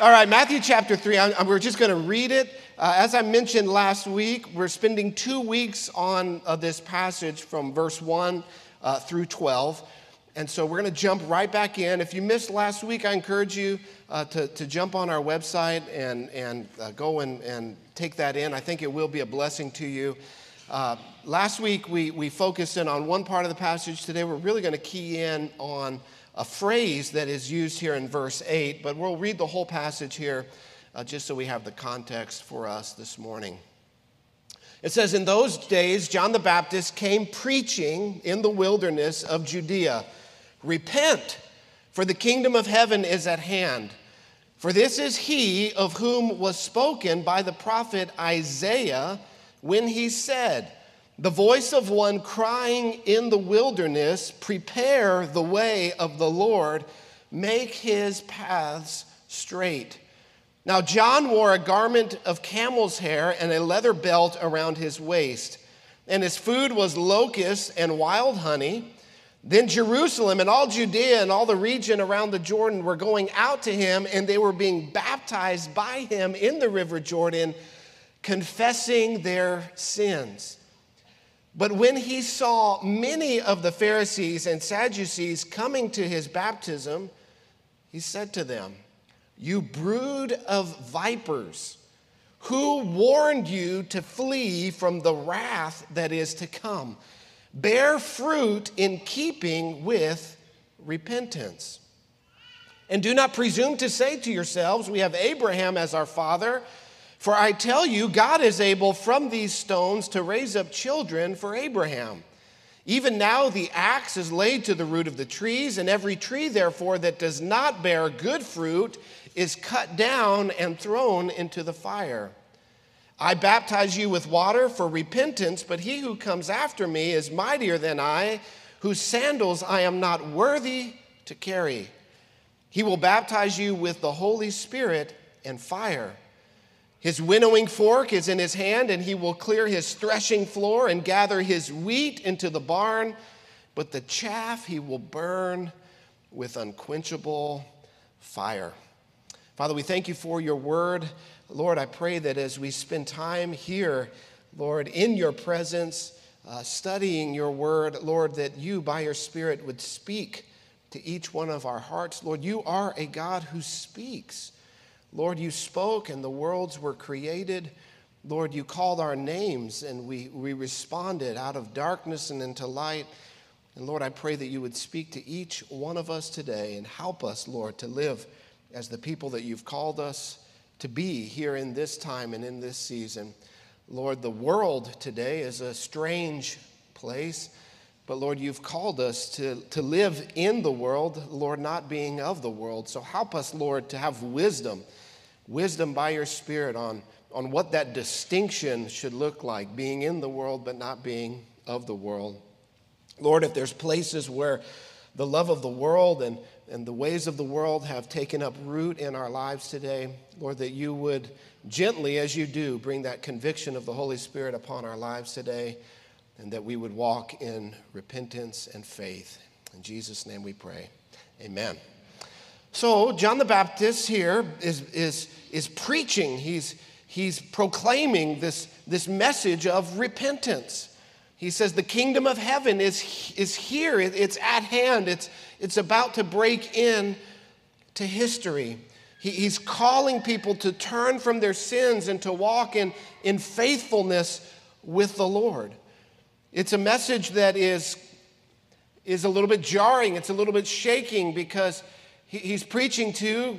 All right, Matthew chapter 3, I'm, we're just going to read it. Uh, as I mentioned last week, we're spending two weeks on uh, this passage from verse 1 uh, through 12. And so we're going to jump right back in. If you missed last week, I encourage you uh, to, to jump on our website and, and uh, go and, and take that in. I think it will be a blessing to you. Uh, last week, we, we focused in on one part of the passage. Today, we're really going to key in on a phrase that is used here in verse 8, but we'll read the whole passage here uh, just so we have the context for us this morning. It says, In those days, John the Baptist came preaching in the wilderness of Judea Repent, for the kingdom of heaven is at hand. For this is he of whom was spoken by the prophet Isaiah when he said, The voice of one crying in the wilderness, Prepare the way of the Lord, make his paths straight. Now, John wore a garment of camel's hair and a leather belt around his waist, and his food was locusts and wild honey. Then Jerusalem and all Judea and all the region around the Jordan were going out to him, and they were being baptized by him in the river Jordan, confessing their sins. But when he saw many of the Pharisees and Sadducees coming to his baptism, he said to them, You brood of vipers, who warned you to flee from the wrath that is to come? bear fruit in keeping with repentance. And do not presume to say to yourselves, We have Abraham as our father. For I tell you, God is able from these stones to raise up children for Abraham. Even now, the axe is laid to the root of the trees, and every tree, therefore, that does not bear good fruit is cut down and thrown into the fire. I baptize you with water for repentance, but he who comes after me is mightier than I, whose sandals I am not worthy to carry. He will baptize you with the Holy Spirit and fire. His winnowing fork is in his hand, and he will clear his threshing floor and gather his wheat into the barn, but the chaff he will burn with unquenchable fire. Father, we thank you for your word. Lord, I pray that as we spend time here, Lord, in your presence, uh, studying your word, Lord, that you by your Spirit would speak to each one of our hearts. Lord, you are a God who speaks. Lord, you spoke and the worlds were created. Lord, you called our names and we, we responded out of darkness and into light. And Lord, I pray that you would speak to each one of us today and help us, Lord, to live as the people that you've called us to be here in this time and in this season. Lord, the world today is a strange place, but Lord, you've called us to, to live in the world, Lord, not being of the world. So help us, Lord, to have wisdom, wisdom by your Spirit on, on what that distinction should look like, being in the world but not being of the world. Lord, if there's places where the love of the world and and the ways of the world have taken up root in our lives today, Lord, that you would gently, as you do, bring that conviction of the Holy Spirit upon our lives today, and that we would walk in repentance and faith. In Jesus' name we pray. Amen. So, John the Baptist here is, is, is preaching, he's, he's proclaiming this, this message of repentance. He says, The kingdom of heaven is, is here, it's at hand, it's, it's about to break in to history. He, he's calling people to turn from their sins and to walk in, in faithfulness with the Lord. It's a message that is, is a little bit jarring, it's a little bit shaking because he, he's preaching to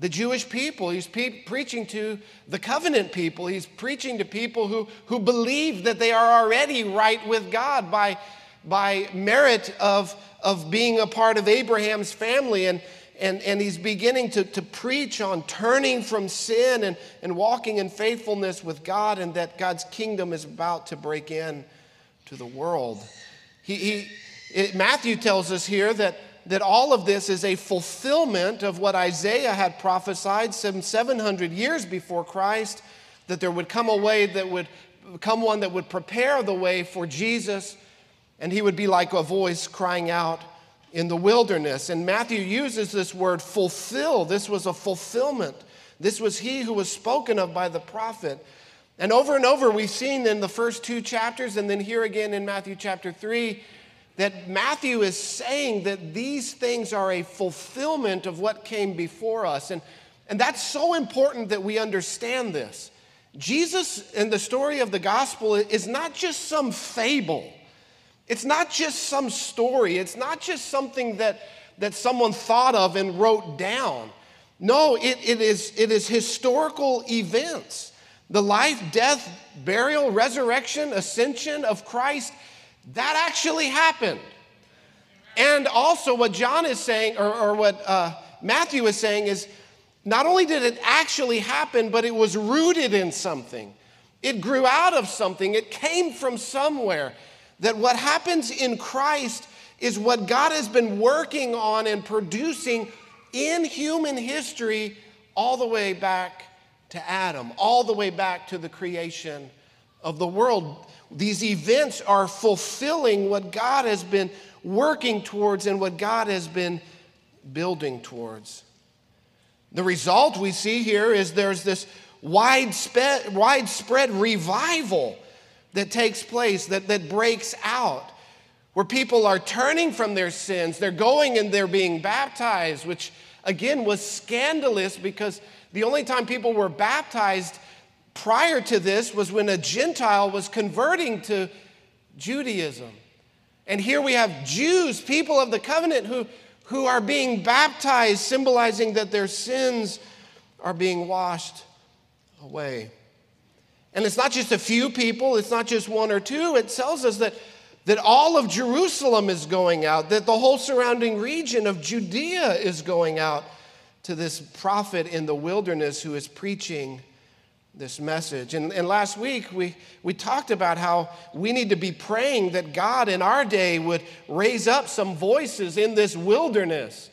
the Jewish people. He's pe- preaching to the covenant people. He's preaching to people who, who believe that they are already right with God by, by merit of, of being a part of Abraham's family. And, and, and he's beginning to, to preach on turning from sin and, and walking in faithfulness with God, and that God's kingdom is about to break in to the world. He, he, it, Matthew tells us here that that all of this is a fulfillment of what Isaiah had prophesied some 700 years before Christ, that there would come a way that would come one that would prepare the way for Jesus, and he would be like a voice crying out in the wilderness. And Matthew uses this word fulfill. This was a fulfillment. This was he who was spoken of by the prophet. And over and over, we've seen in the first two chapters, and then here again in Matthew chapter 3, that Matthew is saying that these things are a fulfillment of what came before us. And, and that's so important that we understand this. Jesus in the story of the gospel is not just some fable. It's not just some story. It's not just something that, that someone thought of and wrote down. No, it, it, is, it is historical events. The life, death, burial, resurrection, ascension of Christ, that actually happened. And also, what John is saying, or, or what uh, Matthew is saying, is not only did it actually happen, but it was rooted in something. It grew out of something, it came from somewhere that what happens in Christ is what God has been working on and producing in human history all the way back to Adam, all the way back to the creation of the world. These events are fulfilling what God has been working towards and what God has been building towards. The result we see here is there's this widespread, widespread revival that takes place, that, that breaks out, where people are turning from their sins. They're going and they're being baptized, which again was scandalous because the only time people were baptized prior to this was when a Gentile was converting to Judaism. And here we have Jews, people of the covenant, who, who are being baptized, symbolizing that their sins are being washed away. And it's not just a few people, it's not just one or two. It tells us that, that all of Jerusalem is going out, that the whole surrounding region of Judea is going out to this prophet in the wilderness who is preaching this message. And, and last week, we, we talked about how we need to be praying that God in our day would raise up some voices in this wilderness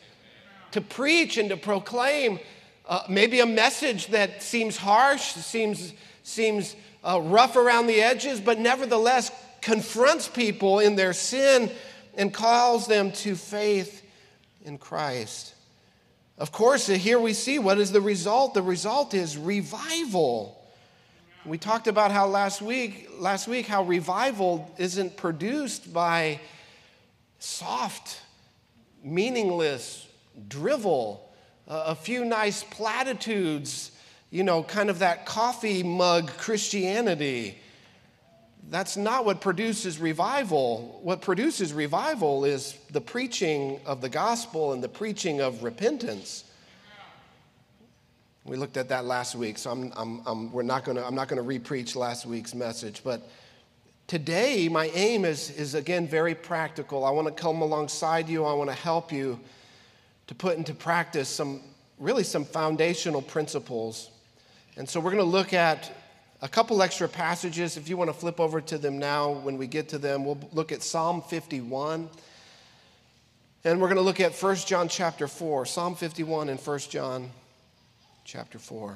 to preach and to proclaim uh, maybe a message that seems harsh, seems seems uh, rough around the edges, but nevertheless confronts people in their sin and calls them to faith in Christ. Of course, here we see what is the result. The result is revival. We talked about how last week, last week, how revival isn't produced by soft, meaningless drivel, a few nice platitudes you know, kind of that coffee mug Christianity. That's not what produces revival. What produces revival is the preaching of the gospel and the preaching of repentance. We looked at that last week, so I'm, I'm, I'm we're not gonna, I'm not going to repreach last week's message. But today, my aim is, is again very practical. I want to come alongside you, I want to help you to put into practice some, really, some foundational principles and so we're going to look at a couple extra passages. If you want to flip over to them now, when we get to them, we'll look at Psalm 51. And we're going to look at 1 John chapter 4, Psalm 51 and 1 John chapter 4.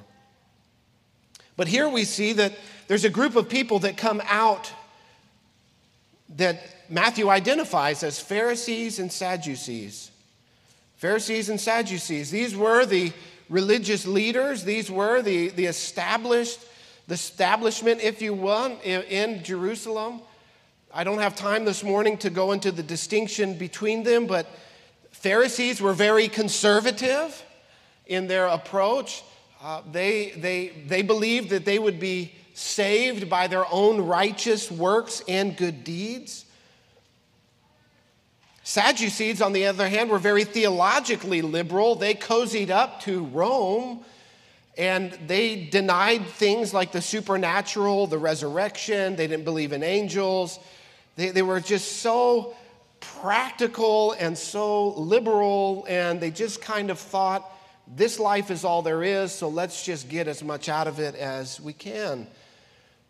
But here we see that there's a group of people that come out that Matthew identifies as Pharisees and Sadducees. Pharisees and Sadducees. These were the religious leaders. These were the, the established, the establishment, if you will, in, Jerusalem. I don't have time this morning to go into the distinction between them, but Pharisees were very conservative in their approach. Uh, they, they, they believed that they would be saved by their own righteous works and good deeds. Sadducees, on the other hand, were very theologically liberal. They cozied up to Rome and they denied things like the supernatural, the resurrection. They didn't believe in angels. They, they were just so practical and so liberal, and they just kind of thought this life is all there is, so let's just get as much out of it as we can.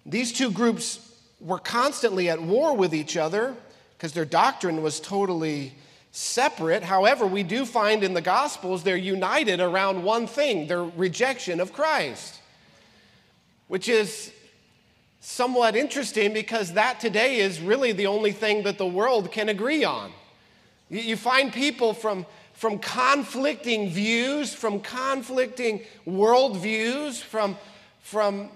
These two groups were constantly at war with each other because their doctrine was totally separate. However, we do find in the Gospels they're united around one thing their rejection of Christ, which is somewhat interesting because that today is really the only thing that the world can agree on. You, find people from, from conflicting views, from conflicting worldviews, from, from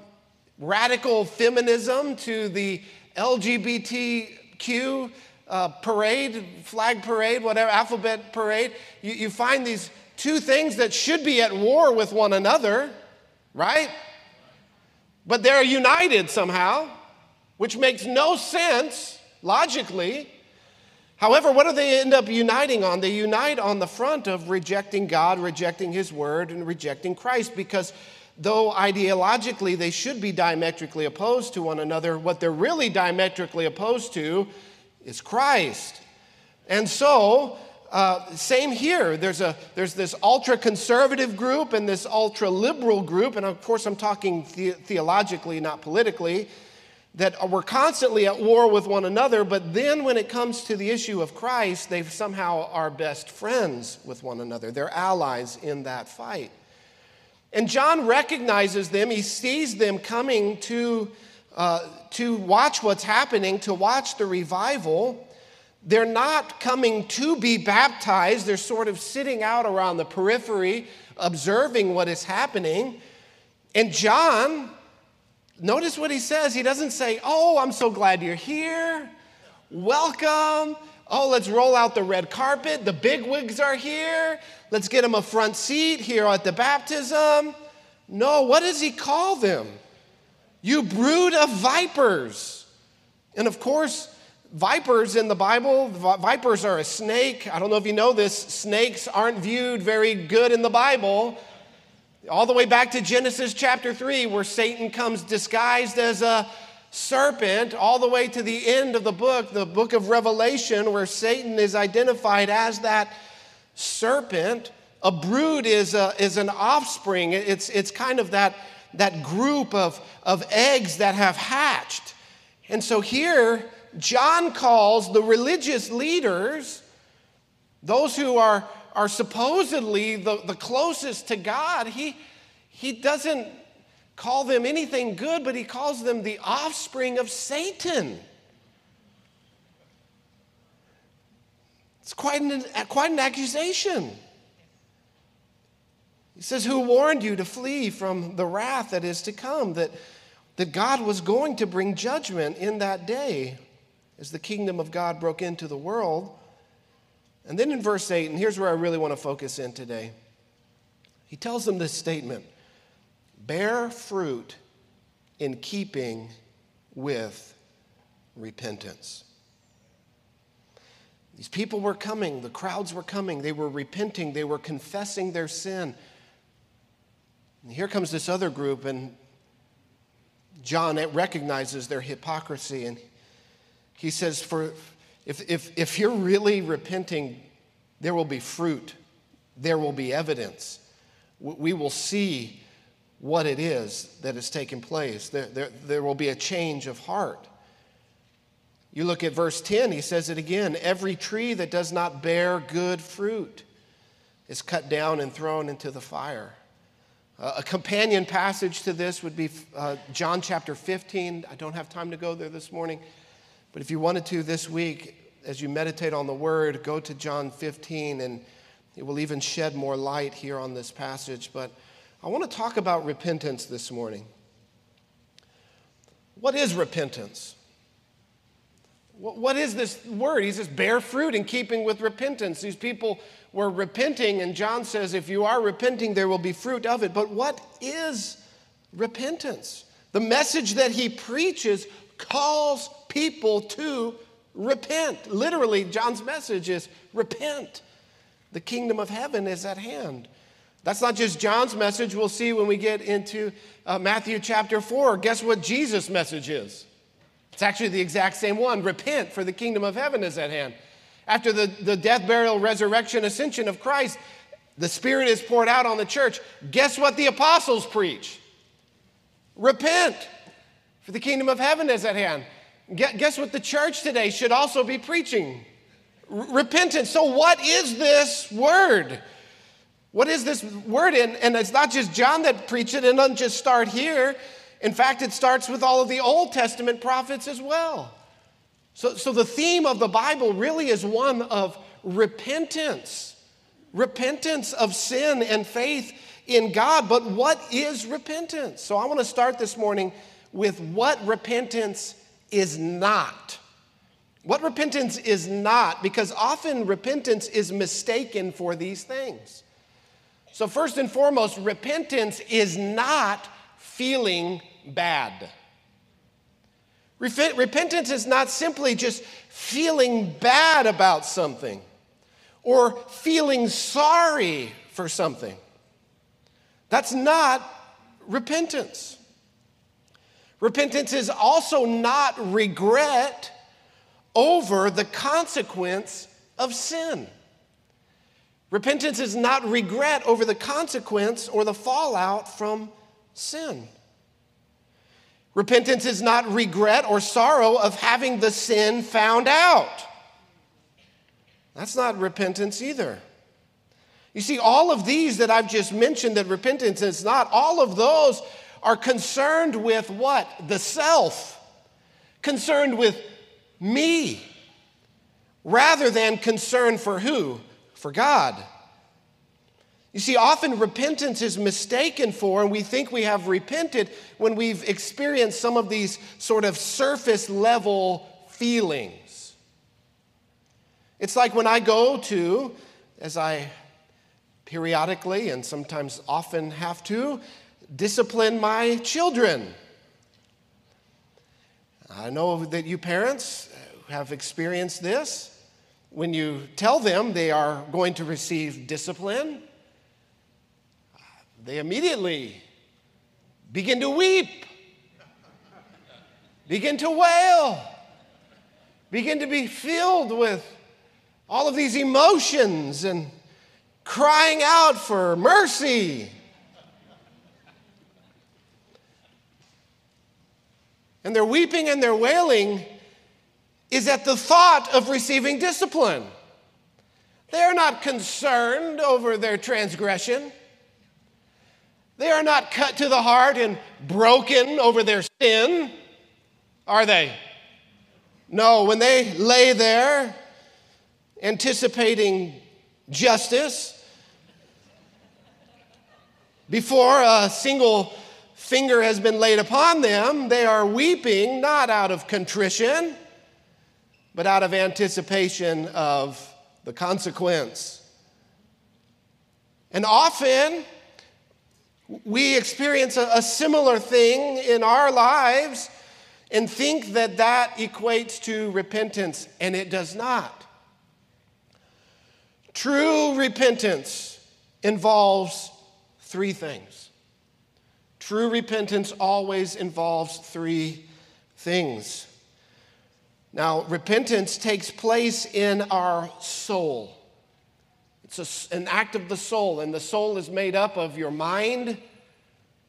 radical feminism to the LGBTQ uh, parade, flag parade, whatever, alphabet parade. You, you find these two things that should be at war with one another, right? But they're united somehow, which makes no sense logically. However, what do they end up uniting on? They unite on the front of rejecting God, rejecting His Word, and rejecting Christ because though ideologically they should be diametrically opposed to one another, what they're really diametrically opposed to is Christ. And so, uh, same here. There's, a, there's this ultra conservative group and this ultra liberal group, and of course, I'm talking the- theologically, not politically, that we're constantly at war with one another, but then when it comes to the issue of Christ, they somehow are best friends with one another. They're allies in that fight. And John recognizes them, he sees them coming to, uh, to watch what's happening, to watch the revival. They're not coming to be baptized, they're sort of sitting out around the periphery, observing what is happening. And John, notice what he says. He doesn't say, Oh, I'm so glad you're here. Welcome. Oh, let's roll out the red carpet. The big wigs are here. Let's get them a front seat here at the baptism. No, what does he call them? You brood of vipers. And of course, vipers in the Bible, vipers are a snake. I don't know if you know this, snakes aren't viewed very good in the Bible. All the way back to Genesis chapter 3, where Satan comes disguised as a serpent, all the way to the end of the book, the book of Revelation, where Satan is identified as that serpent. A brood is, a, is an offspring. It's, it's kind of that, that group of, of eggs that have hatched. And so here, John calls the religious leaders, those who are, are supposedly the, the closest to God, he, he doesn't call them anything good, but he calls them the offspring of Satan. It's quite an, quite an accusation. He says, Who warned you to flee from the wrath that is to come? That, that God was going to bring judgment in that day as the kingdom of God broke into the world. And then in verse 8, and here's where I really want to focus in today, he tells them this statement bear fruit in keeping with repentance. These people were coming, the crowds were coming, they were repenting, they were confessing their sin. And here comes this other group, and John recognizes their hypocrisy, and he says, For if, if, if you're really repenting, there will be fruit, there will be evidence. We will see what it is that has taken place. There, there, there will be a change of heart. You look at verse 10, he says it again every tree that does not bear good fruit is cut down and thrown into the fire. Uh, a companion passage to this would be uh, John chapter 15. I don't have time to go there this morning, but if you wanted to this week, as you meditate on the word, go to John 15 and it will even shed more light here on this passage. But I want to talk about repentance this morning. What is repentance? What is this word? He says, bear fruit in keeping with repentance. These people were repenting, and John says, if you are repenting, there will be fruit of it. But what is repentance? The message that he preaches calls people to repent. Literally, John's message is repent. The kingdom of heaven is at hand. That's not just John's message. We'll see when we get into uh, Matthew chapter 4. Guess what Jesus' message is? It's actually the exact same one repent, for the kingdom of heaven is at hand. After the, the death, burial, resurrection, ascension of Christ, the Spirit is poured out on the church. Guess what the apostles preach? Repent, for the kingdom of heaven is at hand. Guess what the church today should also be preaching? Repentance. So, what is this word? What is this word? And, and it's not just John that preached it, it doesn't just start here. In fact, it starts with all of the Old Testament prophets as well. So, so the theme of the Bible really is one of repentance. Repentance of sin and faith in God. But what is repentance? So I want to start this morning with what repentance is not. What repentance is not, because often repentance is mistaken for these things. So, first and foremost, repentance is not feeling bad. Repentance is not simply just feeling bad about something or feeling sorry for something. That's not repentance. Repentance is also not regret over the consequence of sin. Repentance is not regret over the consequence or the fallout from sin. Repentance is not regret or sorrow of having the sin found out. That's not repentance either. You see, all of these that I've just mentioned that repentance is not, all of those are concerned with what? The self, concerned with me, rather than concern for who? For God. You see, often repentance is mistaken for, and we think we have repented when we've experienced some of these sort of surface level feelings. It's like when I go to, as I periodically and sometimes often have to, discipline my children. I know that you parents have experienced this. When you tell them they are going to receive discipline, they immediately begin to weep, begin to wail, begin to be filled with all of these emotions and crying out for mercy. And their weeping and their wailing is at the thought of receiving discipline. They are not concerned over their transgression. They are not cut to the heart and broken over their sin, are they? No, when they lay there anticipating justice, before a single finger has been laid upon them, they are weeping not out of contrition, but out of anticipation of the consequence. And often, we experience a, a, similar thing in our lives and think that that equates to repentance, and it does not. True repentance involves three things. True repentance always involves three things. Now, repentance takes place in our soul. It's a, an act of the soul, and the soul is made up of your mind,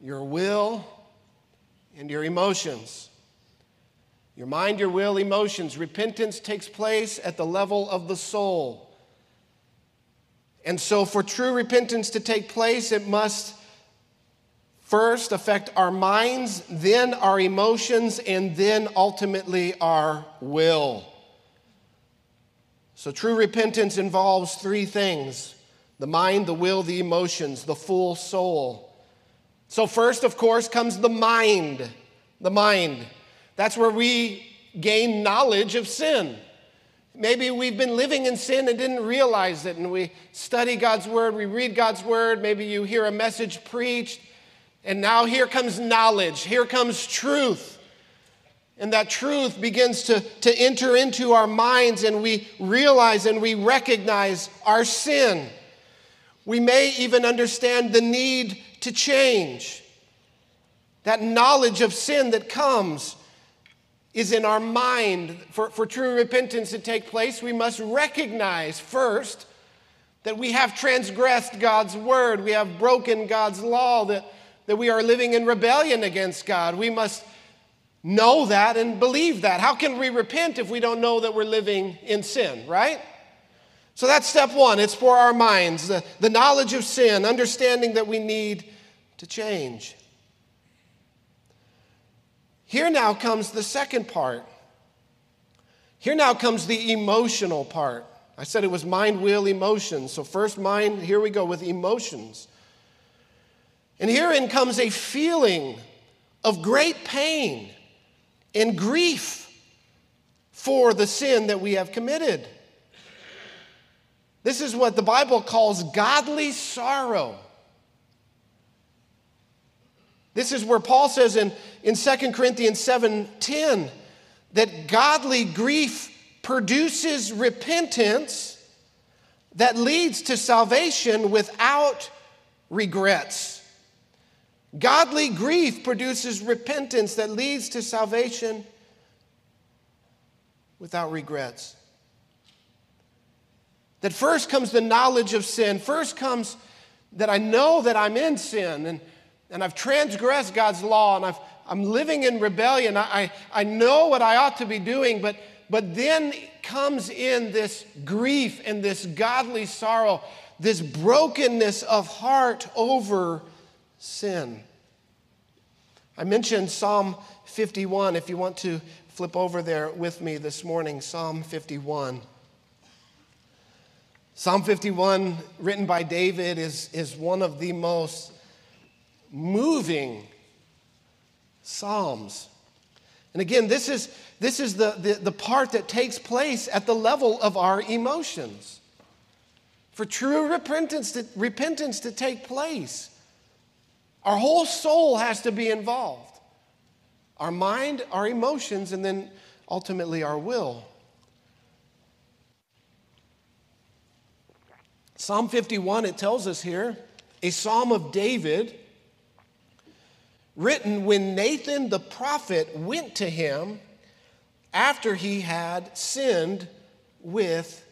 your will, and your emotions. Your mind, your will, emotions. Repentance takes place at the level of the soul. And so, for true repentance to take place, it must first affect our minds, then our emotions, and then ultimately our will. So, true repentance involves three things the mind, the will, the emotions, the full soul. So, first, of course, comes the mind. The mind. That's where we gain knowledge of sin. Maybe we've been living in sin and didn't realize it, and we study God's word, we read God's word, maybe you hear a message preached, and now here comes knowledge, here comes truth. And that truth begins to, to enter into our minds, and we realize and we recognize our sin. We may even understand the need to change. That knowledge of sin that comes is in our mind. For, for true repentance to take place, we must recognize first that we have transgressed God's word, we have broken God's law, that, that we are living in rebellion against God. We must know that and believe that. How can we repent if we don't know that we're living in sin, right? So that's step one. It's for our minds the, the knowledge of sin, understanding that we need to change. Here now comes the second part. Here now comes the emotional part. I said it was mind, will, emotions. So, first, mind, here we go with emotions. And herein comes a feeling of great pain and grief for the sin that we have committed. This is what the Bible calls godly sorrow. This is where Paul says in, in 2 Corinthians 7:10 that godly grief produces repentance that leads to salvation without regrets. Godly grief produces repentance that leads to salvation without regrets. That first comes the knowledge of sin. First comes that I know that I'm in sin and, and I've transgressed God's law and I've, I'm living in rebellion. I, I, I know what I ought to be doing, but, but then comes in this grief and this godly sorrow, this brokenness of heart over sin. I mentioned Psalm 51. If you want to flip over there with me this morning, Psalm 51. Psalm 51, written by David, is, is one of the most moving Psalms. And again, this is, this is the, the, the part that takes place at the level of our emotions. For true repentance to, repentance to take place, our whole soul has to be involved our mind, our emotions, and then ultimately our will. Psalm 51, it tells us here, a psalm of David written when Nathan the prophet went to him after he had sinned with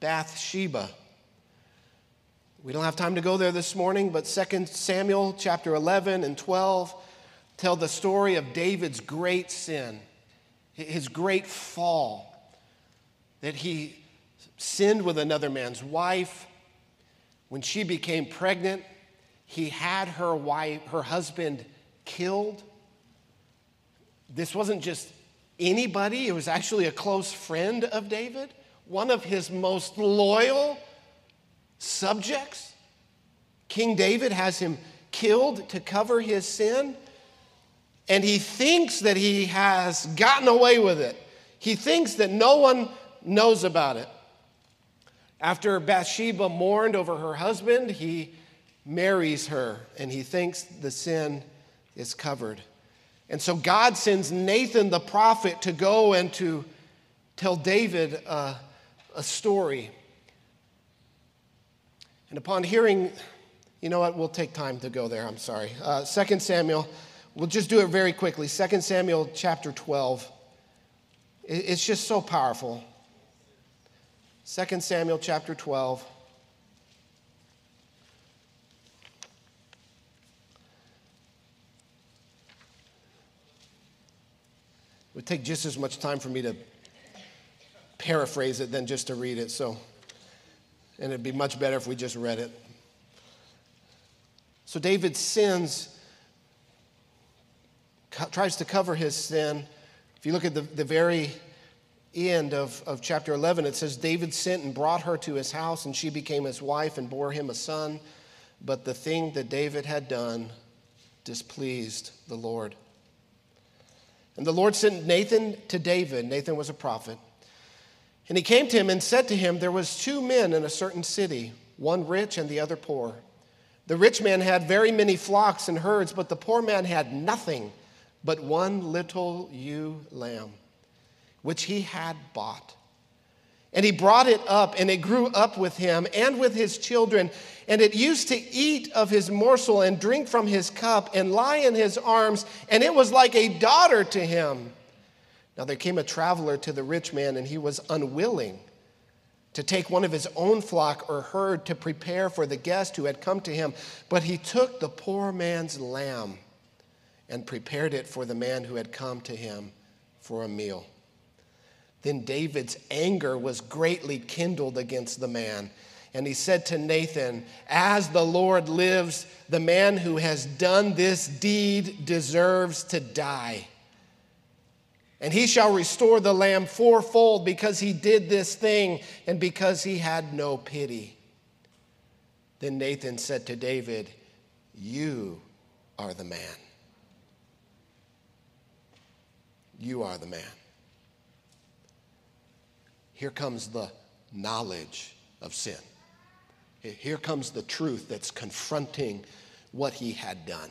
Bathsheba. We don't have time to go there this morning, but 2 Samuel chapter 11 and 12 tell the story of David's great sin, his great fall, that he sinned with another man's wife. When she became pregnant, he had her wife, her husband killed. This wasn't just anybody, it was actually a close friend of David, one of his most loyal subjects. King David has him killed to cover his sin, and he thinks that he has gotten away with it. He thinks that no one knows about it. After Bathsheba mourned over her husband, he marries her and he thinks the sin is covered. And so God sends Nathan the prophet to go and to tell David a, a story. And upon hearing, you know what, we'll take time to go there, I'm sorry. Uh, 2 Samuel, we'll just do it very quickly. 2 Samuel chapter 12. It's just so powerful. 2 Samuel chapter 12. It would take just as much time for me to paraphrase it than just to read it. So, and it'd be much better if we just read it. So David sins, co- tries to cover his sin. If you look at the, the very end of, of chapter 11, it says, David sent and brought her to his house, and she became his wife and bore him a son. But the thing that David had done displeased the Lord. And the Lord sent Nathan to David. Nathan was a prophet. And he came to him and said to him, There was two men in a certain city, one rich and the other poor. The rich man had very many flocks and herds, but the poor man had nothing but one little ewe lamb, which he had bought. And he brought it up, and it grew up with him and with his children. And it used to eat of his morsel and drink from his cup and lie in his arms, and it was like a daughter to him. Now there came a traveler to the rich man, and he was unwilling to take one of his own flock or herd to prepare for the guest who had come to him. But he took the poor man's lamb and prepared it for the man who had come to him for a meal. Then David's anger was greatly kindled against the man. And he said to Nathan, As the Lord lives, the man who has done this deed deserves to die. And he shall restore the lamb fourfold because he did this thing and because he had no pity. Then Nathan said to David, You are the man. You are the man. Here comes the knowledge of sin. Here comes the truth that's confronting what he had done.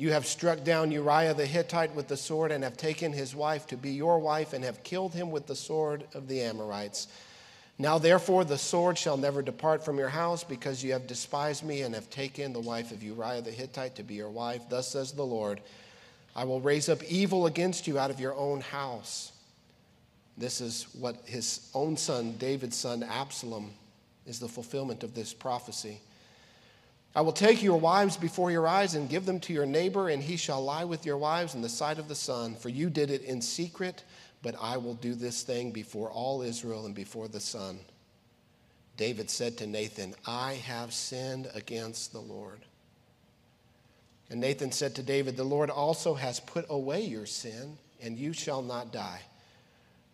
You have struck down Uriah the Hittite with the sword and have taken his wife to be your wife and have killed him with the sword of the Amorites. Now, therefore, the sword shall never depart from your house because you have despised me and have taken the wife of Uriah the Hittite to be your wife. Thus says the Lord I will raise up evil against you out of your own house. This is what his own son, David's son, Absalom, is the fulfillment of this prophecy. I will take your wives before your eyes and give them to your neighbor, and he shall lie with your wives in the sight of the sun. For you did it in secret, but I will do this thing before all Israel and before the sun. David said to Nathan, I have sinned against the Lord. And Nathan said to David, The Lord also has put away your sin, and you shall not die.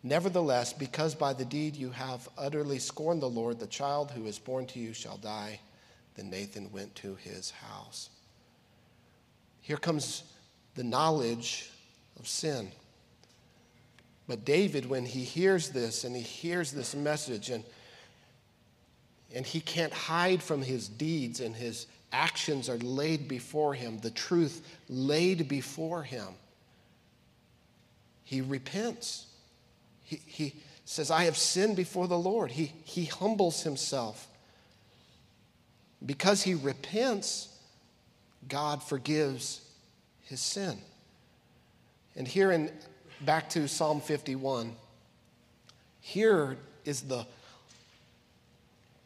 Nevertheless, because by the deed you have utterly scorned the Lord, the child who is born to you shall die. Then Nathan went to his house. Here comes the knowledge of sin. But David, when he hears this and he hears this message, and, and he can't hide from his deeds, and his actions are laid before him, the truth laid before him, he repents. He, he says, I have sinned before the Lord. He, he humbles himself. Because he repents, God forgives his sin. And here in back to Psalm 51, here is the,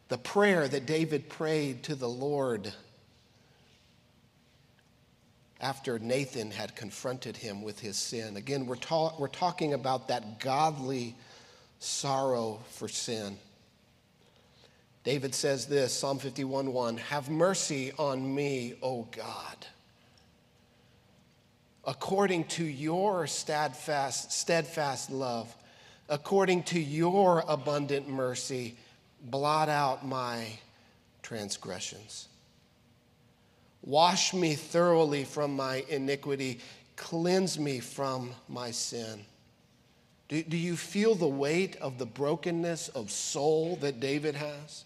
the prayer that David prayed to the Lord after Nathan had confronted him with his sin. Again, we're, ta- we're talking about that godly sorrow for sin. David says this Psalm 51 1 Have mercy on me, O God. According to your steadfast, steadfast love, according to your abundant mercy, blot out my transgressions. Wash me thoroughly from my iniquity, cleanse me from my sin. Do, do you feel the weight of the brokenness of soul that David has?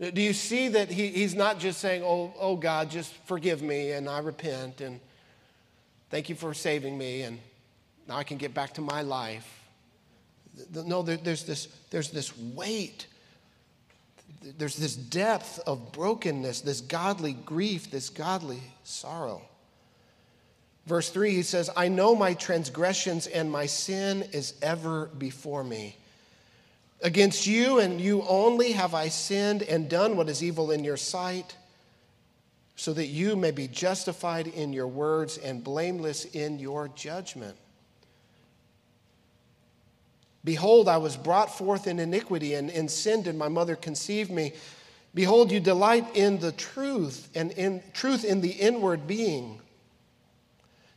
Do you see that he, he's not just saying, oh, oh, God, just forgive me and I repent and thank you for saving me and now I can get back to my life? No, there's this, there's this weight. There's this depth of brokenness, this godly grief, this godly sorrow. Verse 3, he says, I know my transgressions and my sin is ever before me. Against you and you only have I sinned and done what is evil in your sight, so that you may be justified in your words and blameless in your judgment. Behold, I was brought forth in iniquity, and in sin did my mother conceive me. Behold, you delight in the truth, and in truth in the inward being.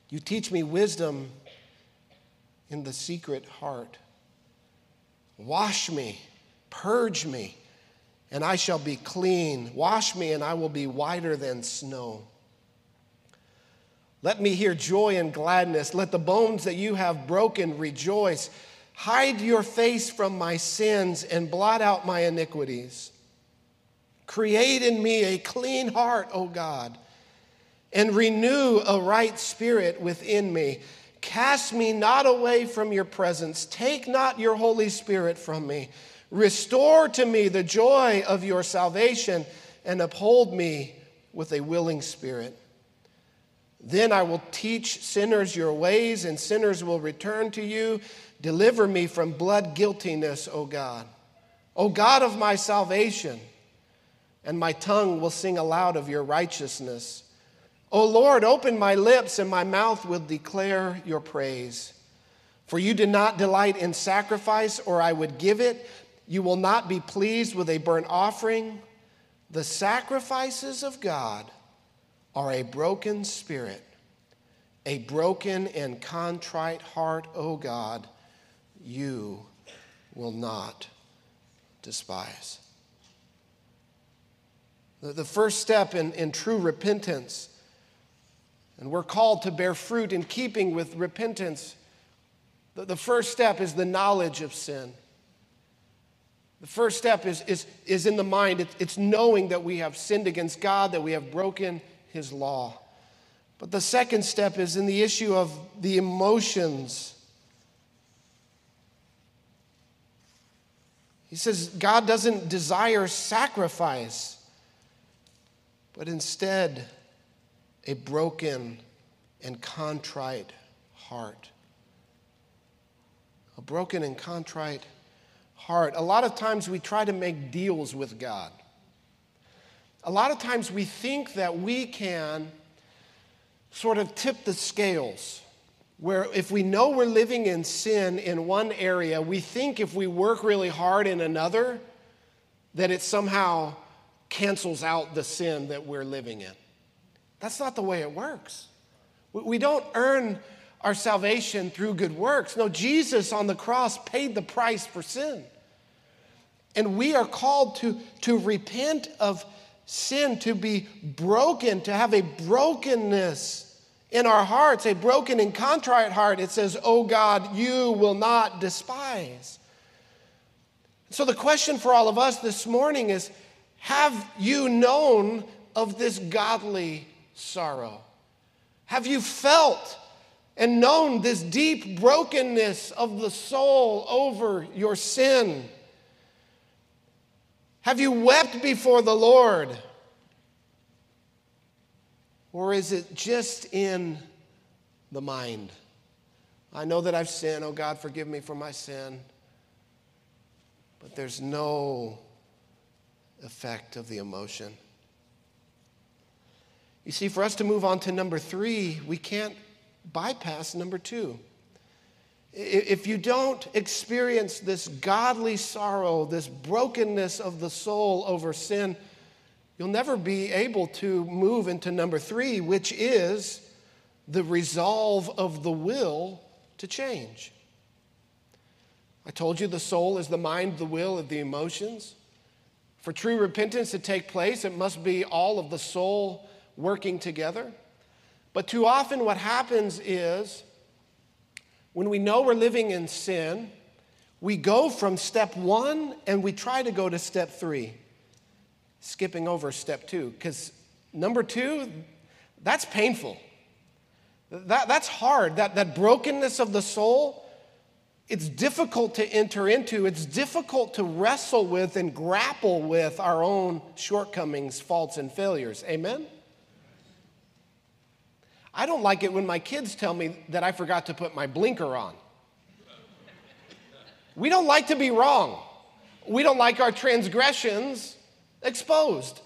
You teach me wisdom in the secret heart. Wash me, purge me, and I shall be clean. Wash me, and I will be whiter than snow. Let me hear joy and gladness. Let the bones that you have broken rejoice. Hide your face from my sins and blot out my iniquities. Create in me a clean heart, O God, and renew a right spirit within me. Cast me not away from your presence. Take not your Holy Spirit from me. Restore to me the joy of your salvation and uphold me with a willing spirit. Then I will teach sinners your ways, and sinners will return to you. Deliver me from blood guiltiness, O God. O God of my salvation, and my tongue will sing aloud of your righteousness. O Lord, open my lips, and my mouth will declare your praise. For you did not delight in sacrifice, or I would give it. You will not be pleased with a burnt offering. The sacrifices of God are a broken spirit, a broken and contrite heart, O God, you will not despise. The first step in, in true repentance, and we're called to bear fruit in keeping with repentance. The, first step is the knowledge of sin. The first step is, is, is in the mind. It's knowing that we have sinned against God, that we have broken his law. But the second step is in the issue of the emotions. He says God doesn't desire sacrifice, but instead a broken and contrite heart. A broken and contrite heart. A lot of times we try to make deals with God. A lot of times we think that we can sort of tip the scales. Where if we know we're living in sin in one area, we think if we work really hard in another, that it somehow cancels out the sin that we're living in. That's not the way it works. We don't earn our salvation through good works. No, Jesus on the cross paid the price for sin. And we are called to, to repent of sin, to be broken, to have a brokenness in our hearts, a broken and contrite heart. It says, Oh God, you will not despise. So the question for all of us this morning is Have you known of this godly sorrow? Have you felt and known this deep brokenness of the soul over your sin? Have you wept before the Lord? Or is it just in the mind? I know that I've sinned. Oh God, forgive me for my sin. But there's no effect of the emotion. You see, for us to move on to number three, we can't bypass number two. If you don't experience this godly sorrow, this brokenness of the soul over sin, you'll never be able to move into number three, which is the resolve of the will to change. I told you the soul is the mind, the will, and the emotions. For true repentance to take place, it must be all of the soul working together. But too often, what happens is when we know we're living in sin, we go from step one and we try to go to step three, skipping over step two. Because number two, that's painful. That, that's hard. That, that brokenness of the soul, it's difficult to enter into. It's difficult to wrestle with and grapple with our own shortcomings, faults, and failures. Amen? I don't like it when my kids tell me that I forgot to put my blinker on. We don't like to be wrong. We don't like our transgressions exposed,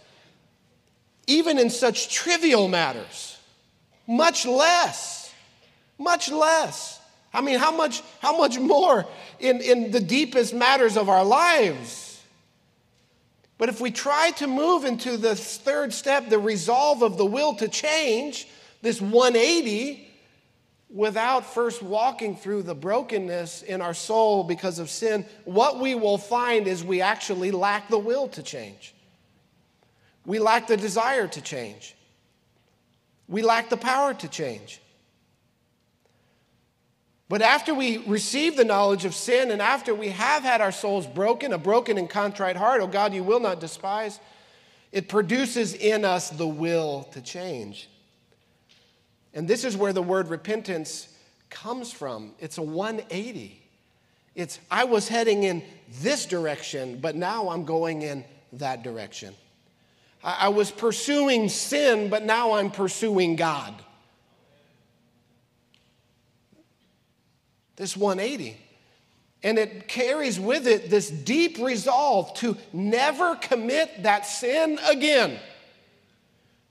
even in such trivial matters, much less, much less. I mean, how much, how much more in, in the deepest matters of our lives? But if we try to move into the third step, the resolve of the will to change, this 180 without first walking through the brokenness in our soul because of sin, what we will find is we actually lack the will to change. We lack the desire to change. We lack the power to change. But after we receive the knowledge of sin and after we have had our souls broken, a broken and contrite heart, oh God, you will not despise, it produces in us the will to change. And this is where the word repentance comes from. It's a 180. It's, I was heading in this direction, but now I'm going in that direction. I, I was pursuing sin, but now I'm pursuing God. This 180. And it carries with it this deep resolve to never commit that sin again.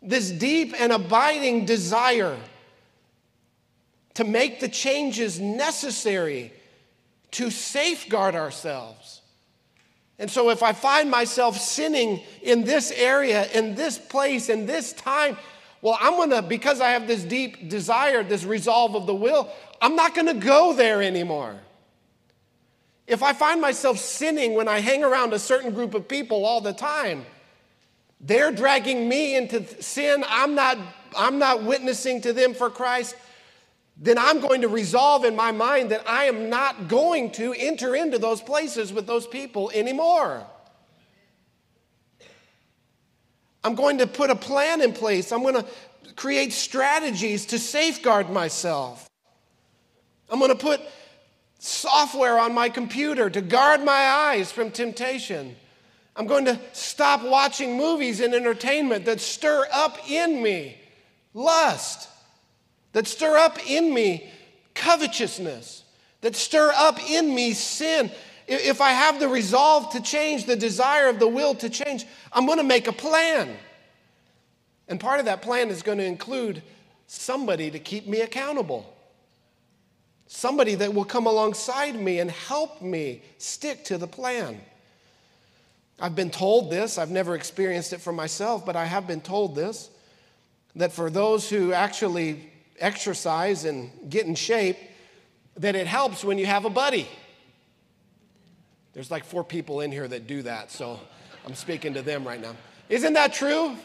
This deep and abiding desire to make the changes necessary to safeguard ourselves. And so, if I find myself sinning in this area, in this place, in this time, well, I'm gonna, because I have this deep desire, this resolve of the will, I'm not gonna go there anymore. If I find myself sinning when I hang around a certain group of people all the time, they're dragging me into sin, I'm not, I'm not witnessing to them for Christ, then I'm going to resolve in my mind that I am not going to enter into those places with those people anymore. I'm going to put a plan in place. I'm going to create strategies to safeguard myself. I'm going to put software on my computer to guard my eyes from temptation. I'm going to stop watching movies and entertainment that stir up in me lust, that stir up in me covetousness, that stir up in me sin. If I have the resolve to change, the desire of the will to change, I'm going to make a plan. And part of that plan is going to include somebody to keep me accountable. Somebody that will come alongside me and help me stick to the plan. I've been told this, I've never experienced it for myself, but I have been told this that for those who actually exercise and get in shape, that it helps when you have a buddy. There's like four people in here that do that, so I'm speaking to them right now. Isn't that true?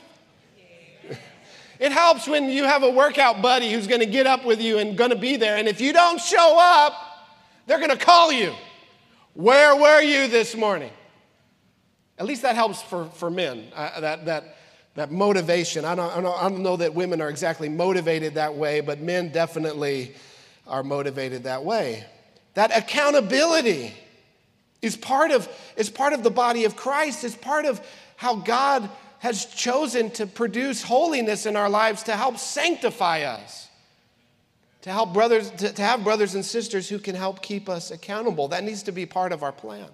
It helps when you have a workout buddy who's to get up with you and to be there. And if you don't show up, they're to call you. Where were you this morning? At least that helps for, for men, uh, that, that, that motivation. I don't, I, don't, I don't know that women are exactly motivated that way, but men definitely are motivated that way. That accountability is part of, is part of the body of Christ, is part of how God has chosen to produce holiness in our lives to help sanctify us to help brothers to, to, have brothers and sisters who can help keep us accountable that needs to be part of our plan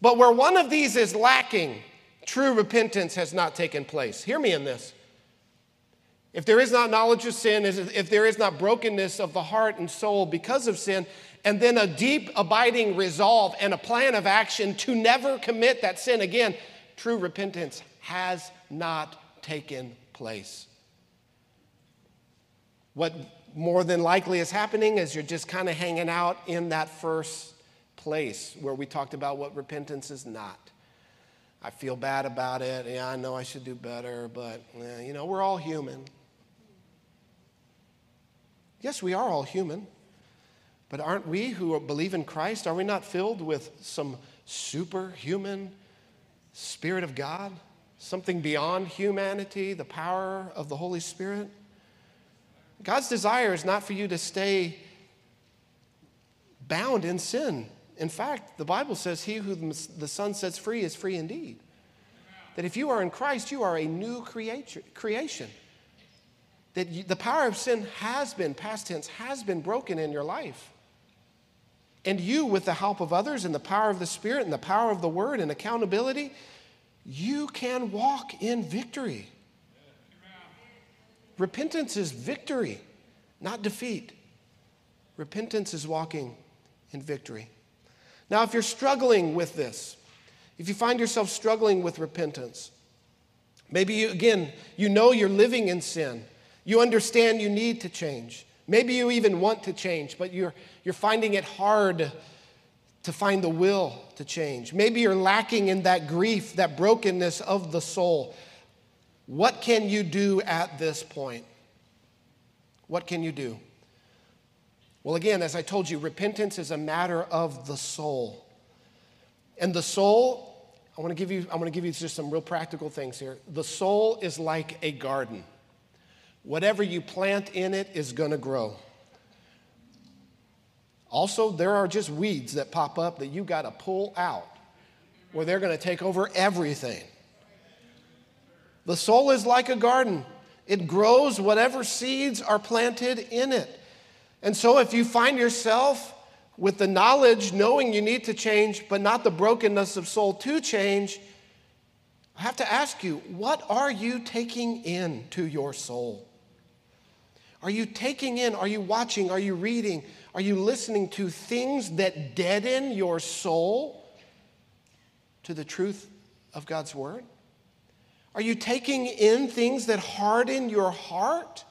but where one of these is lacking true repentance has not taken place hear me in this if there is not knowledge of sin if there is not brokenness of the heart and soul because of sin and then a deep abiding resolve and a plan of action to never commit that sin again true repentance has not taken place. What more than likely is happening is you're just kind of hanging out in that first place where we talked about what repentance is not. I feel bad about it. Yeah, I know I should do better, but you know, we're all human. Yes, we are all human. But aren't we who believe in Christ, are we not filled with some superhuman Spirit of God? something beyond humanity, the power of the Holy Spirit. God's desire is not for you to stay bound in sin. In fact, the Bible says, He who the Son sets free is free indeed. That if you are in Christ, you are a new creation. That you, the power of sin has been, past tense, has been broken in your life. And you, with the help of others and the power of the Spirit and the power of the Word and accountability, you can walk in victory. Repentance is victory, not defeat. Repentance is walking in victory. Now, if you're struggling with this, if you find yourself struggling with repentance, maybe you, again, you know you're living in sin, you understand you need to change. Maybe you even want to change, but you're, you're finding it hard to find the will to change. Maybe you're lacking in that grief, that brokenness of the soul. What can you do at this point? What can you do? Well, again, as I told you, repentance is a matter of the soul. And the soul, I want to give you, I want to give you just some real practical things here. The soul is like a garden. Whatever you plant in it is going to grow. Also, there are just weeds that pop up that you got to pull out, where they're going to take over everything. The soul is like a garden, it grows whatever seeds are planted in it. And so if you find yourself with the knowledge, knowing you need to change, but not the brokenness of soul to change, I have to ask you, what are you taking in to your soul? Are you taking in, are you watching, are you reading, are you listening to things that deaden your soul to the truth of God's word? Are you taking in things that harden your heart?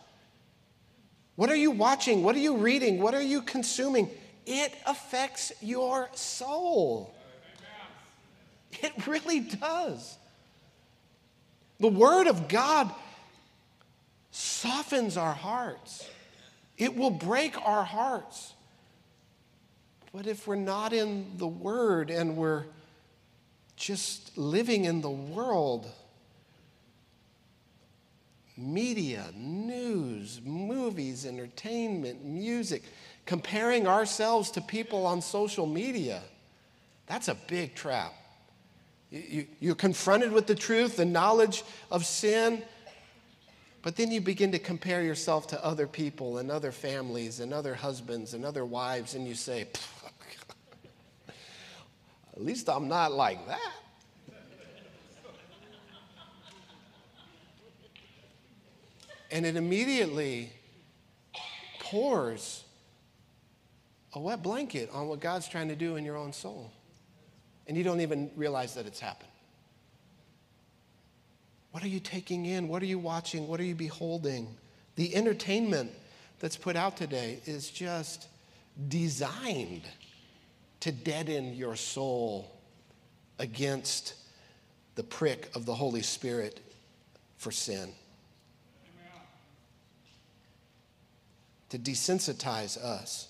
What are you watching? What are you reading? What are you consuming? It affects your soul. It really does. The Word of God softens our hearts, it will break our hearts. But if we're not in the Word and we're just living in the world, media, news, movies, entertainment, music, comparing ourselves to people on social media, that's a big trap. You, you're confronted with the truth, the knowledge of sin, but then you begin to compare yourself to other people and other families and other husbands and other wives, and you say, at least I'm not like that. And it immediately pours a wet blanket on what God's trying to do in your own soul. And you don't even realize that it's happened. What are you taking in? What are you watching? What are you beholding? The entertainment that's put out today is just designed to deaden your soul against the prick of the Holy Spirit for sin. To desensitize us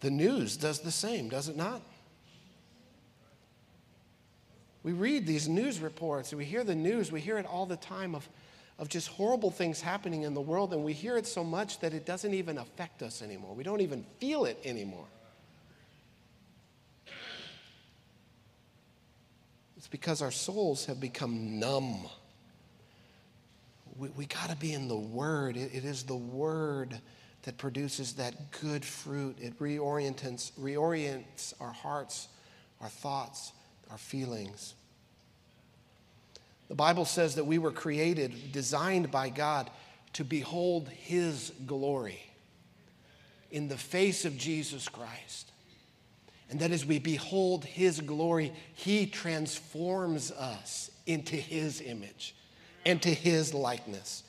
The news does the same, does it not? We read these news reports, we hear the news, we hear it all the time of, of just horrible things happening in the world, and we hear it so much that it doesn't even affect us anymore. We don't even feel it anymore. It's because our souls have become numb. We, we got to be in the Word. It, it is the Word that produces that good fruit. It reorients, reorients our hearts, our thoughts, our feelings. The Bible says that we were created, designed by God to behold His glory in the face of Jesus Christ. And that as we behold His glory, He transforms us into His image and to His likeness.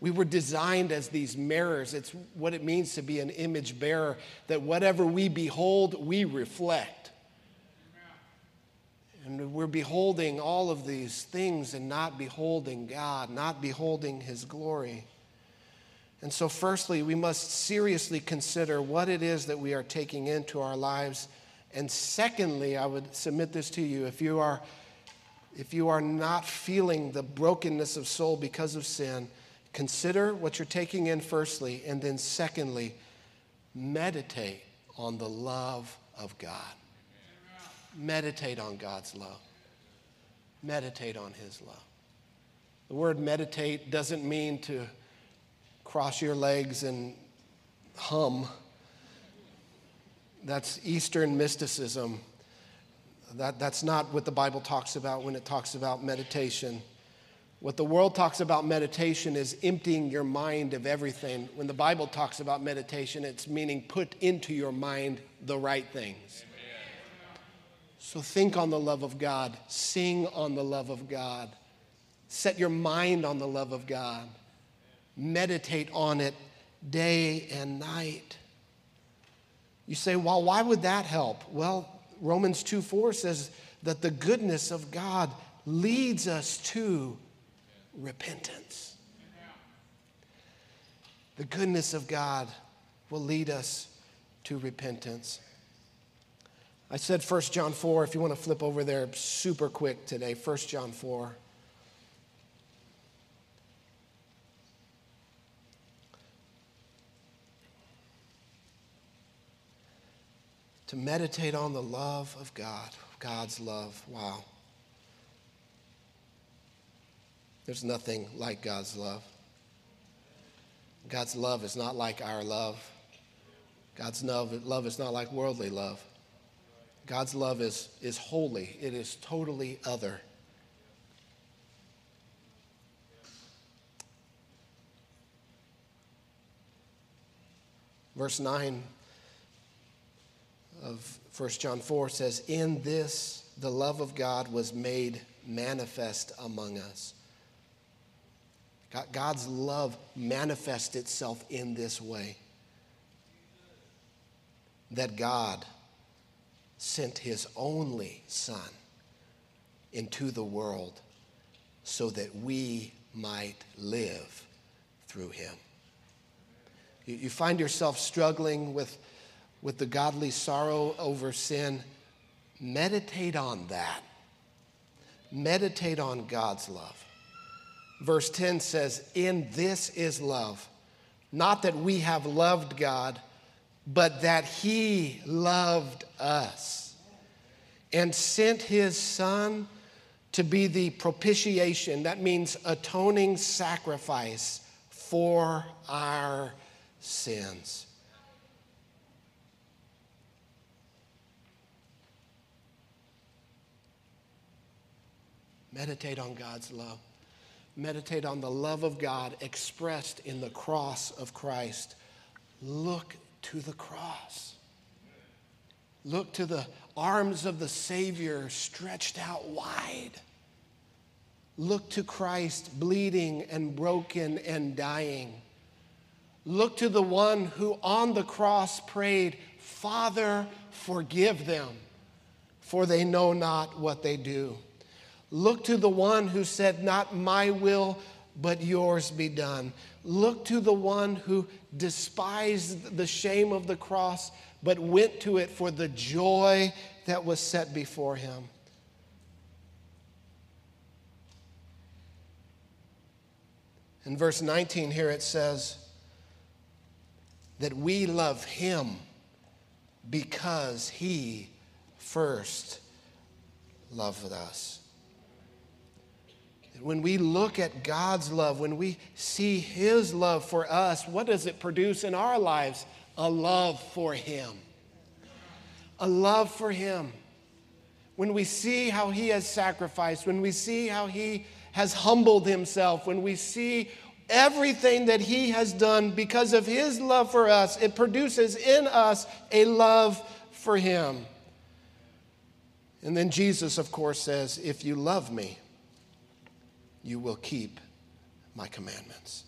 We were designed as these mirrors. It's what it means to be an image bearer, that whatever we behold, we reflect. And we're beholding all of these things and not beholding God, not beholding His glory. And so, firstly, we must seriously consider what it is that we are taking into our lives. And secondly, I would submit this to you if you are, if you are not feeling the brokenness of soul because of sin, Consider what you're taking in, firstly, and then, secondly, meditate on the love of God. Meditate on God's love. Meditate on His love. The word meditate doesn't mean to cross your legs and hum. That's Eastern mysticism. That, that's not what the Bible talks about when it talks about meditation. What the world talks about meditation is emptying your mind of everything. When the Bible talks about meditation, it's meaning put into your mind the right things. So think on the love of God, sing on the love of God, set your mind on the love of God, meditate on it day and night. You say, well, why would that help? Well, Romans 2 4 says that the goodness of God leads us to repentance. The goodness of God will lead us to repentance. I said 1 John 4, if you want to flip over there super quick today, 1 John 4. To meditate on the love of God, God's love. Wow. There's nothing like God's love. God's love is not like our love. God's love, love is not like worldly love. God's love is, is holy, it is totally other. Verse 9 of 1 John 4 says, In this the love of God was made manifest among us. God's love manifests itself in this way that God sent his only Son into the world so that we might live through him. You, find yourself struggling with, with the godly sorrow over sin. Meditate on that. Meditate on God's love. Verse 10 says, In this is love. Not that we have loved God, but that He loved us and sent His Son to be the propitiation. That means atoning sacrifice for our sins. Meditate on God's love meditate on the love of God expressed in the cross of Christ. Look to the cross. Look to the arms of the Savior stretched out wide. Look to Christ bleeding and broken and dying. Look to the one who on the cross prayed, Father, forgive them, for they know not what they do. Look to the one who said, Not my will, but yours be done. Look to the one who despised the shame of the cross, but went to it for the joy that was set before him. In verse 19, here it says that we love him because he first loved us. When we look at God's love, when we see His love for us, what does it produce in our lives? A love for Him. A love for Him. When we see how He has sacrificed, when we see how He has humbled Himself, when we see everything that He has done because of His love for us, it produces in us a love for Him. And then Jesus, of course, says, If you love me, you will keep my commandments.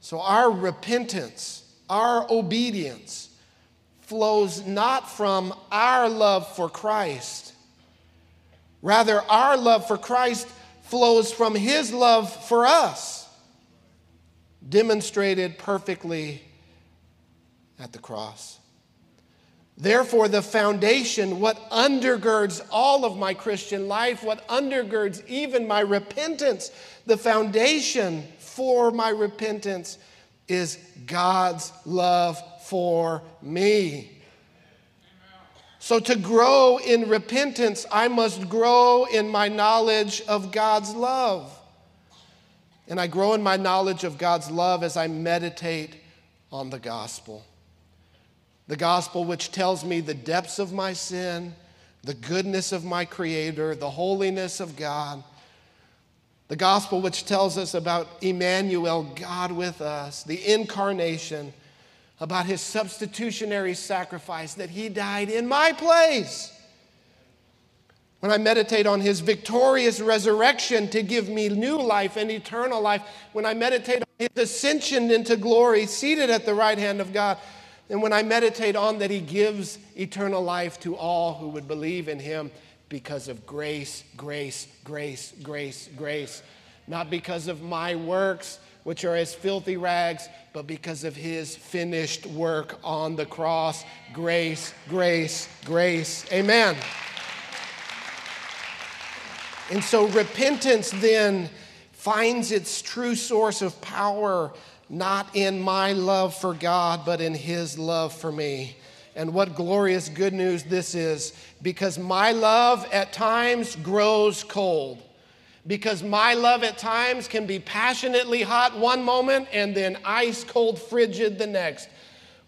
So our repentance, our obedience flows not from our love for Christ. Rather, our love for Christ flows from his love for us, demonstrated perfectly at the cross. Therefore, the foundation, what undergirds all of my Christian life, what undergirds even my repentance, the foundation for my repentance is God's love for me. So, to grow in repentance, I must grow in my knowledge of God's love. And I grow in my knowledge of God's love as I meditate on the gospel. The gospel, which tells me the depths of my sin, the goodness of my Creator, the holiness of God. The gospel, which tells us about Emmanuel, God with us, the incarnation, about his substitutionary sacrifice, that he died in my place. When I meditate on his victorious resurrection to give me new life and eternal life, when I meditate on his ascension into glory, seated at the right hand of God, and when I meditate on that, He gives eternal life to all who would believe in Him because of grace, grace, grace, grace, grace. Not because of my works, which are as filthy rags, but because of His finished work on the cross. Grace, grace, grace. Amen. And so repentance then finds its true source of power not in my love for God, but in His love for me. And what glorious good news this is, because my love at times grows cold. Because my love at times can be passionately hot one moment and then ice cold frigid the next.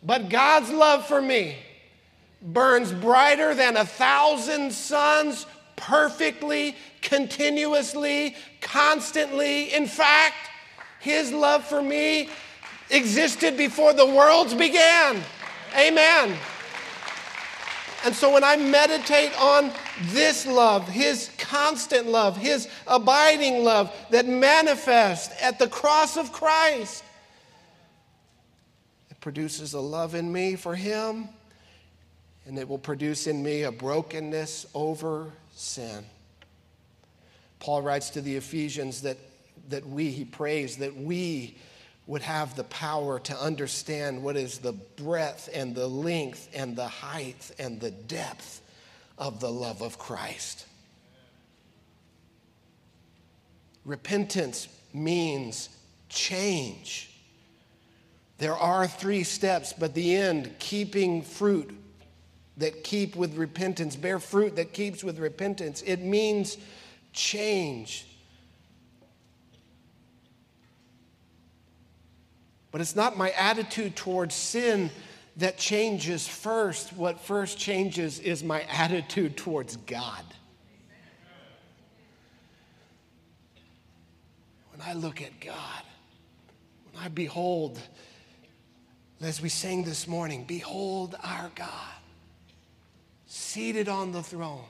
But God's love for me burns brighter than a thousand suns, perfectly, continuously, constantly. In fact, His love for me existed before the worlds began. Amen. And so when I meditate on this love, His constant love, His abiding love that manifests at the cross of Christ, it produces a love in me for Him, and it will produce in me a brokenness over sin. Paul writes to the Ephesians that, that we, he prays, that we would have the power to understand what is the breadth and the length and the height and the depth of the love of Christ. Repentance means change. There are three steps, but the end, keeping fruit that keep with repentance, bear fruit that keeps with repentance. It means change. But it's not my attitude towards sin that changes first. What first changes is my attitude towards God. When I look at God, when I behold, as we sang this morning, behold our God, seated on the throne,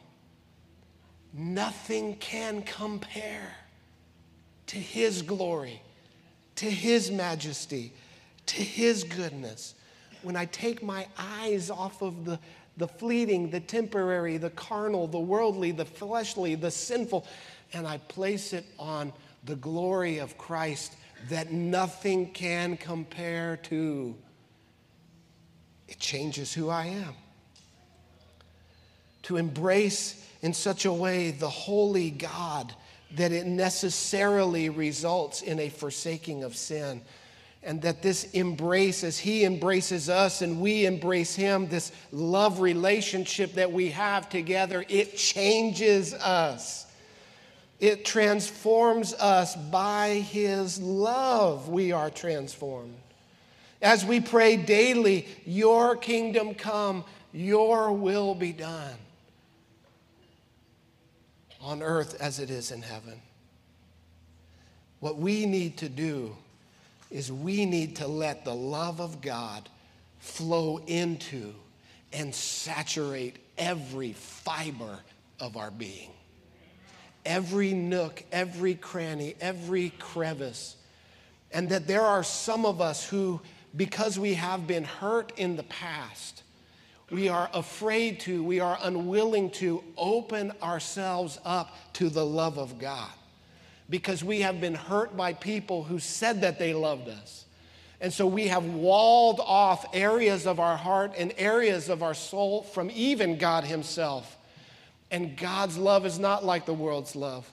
nothing can compare to his glory to His majesty, to His goodness. When I take my eyes off of the, the fleeting, the temporary, the carnal, the worldly, the fleshly, the sinful, and I place it on the glory of Christ that nothing can compare to, it changes who I am. To embrace in such a way the holy God that it necessarily results in a forsaking of sin. And that this embrace, as He embraces us and we embrace Him, this love relationship that we have together, it changes us. It transforms us by His love. We are transformed. As we pray daily, Your kingdom come, Your will be done on earth as it is in heaven. What we need to do is we need to let the love of God flow into and saturate every fiber of our being. Every nook, every cranny, every crevice. And that there are some of us who, because we have been hurt in the past, we are afraid to, we are unwilling to open ourselves up to the love of God because we have been hurt by people who said that they loved us. And so we have walled off areas of our heart and areas of our soul from even God Himself. And God's love is not like the world's love.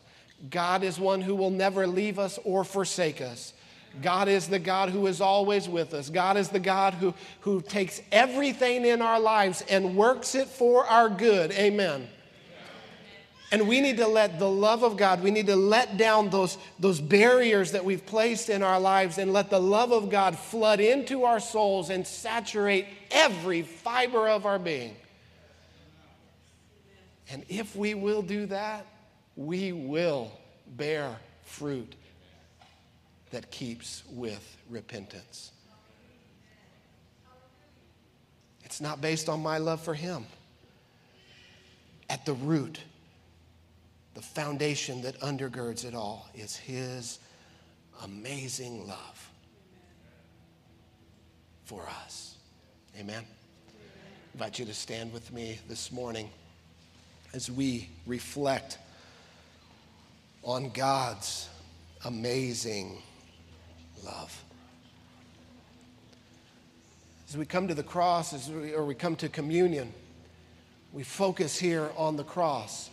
God is one who will never leave us or forsake us. God is the God who is always with us. God is the God who, who takes everything in our lives and works it for our good. Amen. And we need to let the love of God, we need to let down those, those barriers that we've placed in our lives and let the love of God flood into our souls and saturate every fiber of our being. And if we will do that, we will bear fruit that keeps with repentance. It's not based on my love for Him. At the root, the foundation that undergirds it all is His amazing love for us. Amen. I invite you to stand with me this morning as we reflect on God's amazing love. As we come to the cross, as we, or we come to communion, we focus here on the cross.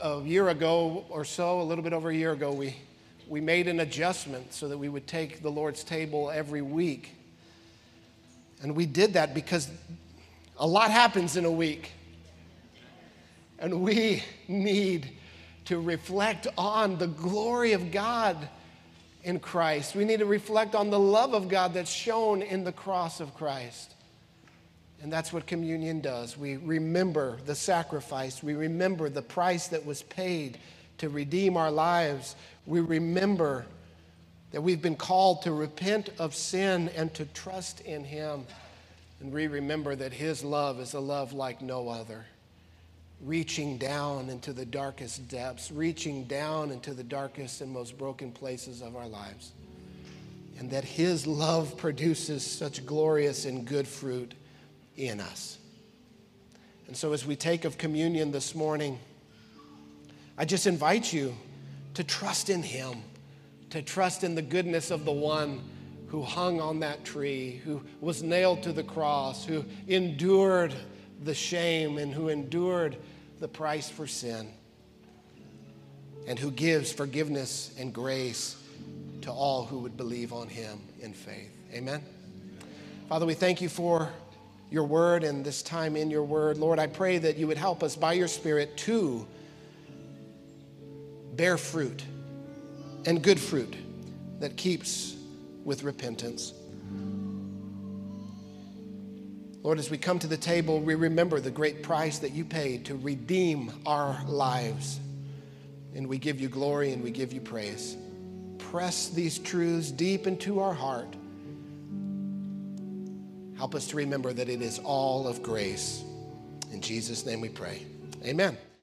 A year ago or so, a little bit over a year ago, we, we made an adjustment so that we would take the Lord's table every week. And we did that because a lot happens in a week. And we need to reflect on the glory of God in Christ. We need to reflect on the love of God that's shown in the cross of Christ. And that's what communion does. We remember the sacrifice, we remember the price that was paid to redeem our lives. We remember that we've been called to repent of sin and to trust in Him. And we remember that His love is a love like no other, reaching down into the darkest depths, reaching down into the darkest and most broken places of our lives. And that His love produces such glorious and good fruit in us. And so, as we take of communion this morning, I just invite you to trust in Him to trust in the goodness of the one who hung on that tree, who was nailed to the cross, who endured the shame and who endured the price for sin, and who gives forgiveness and grace to all who would believe on him in faith. Amen. Father, we thank you for your word and this time in your word. Lord, I pray that you would help us by your Spirit to bear fruit and good fruit that keeps with repentance. Lord, as we come to the table, we remember the great price that you paid to redeem our lives. And we give you glory and we give you praise. Press these truths deep into our heart. Help us to remember that it is all of grace. In Jesus' name we pray. Amen.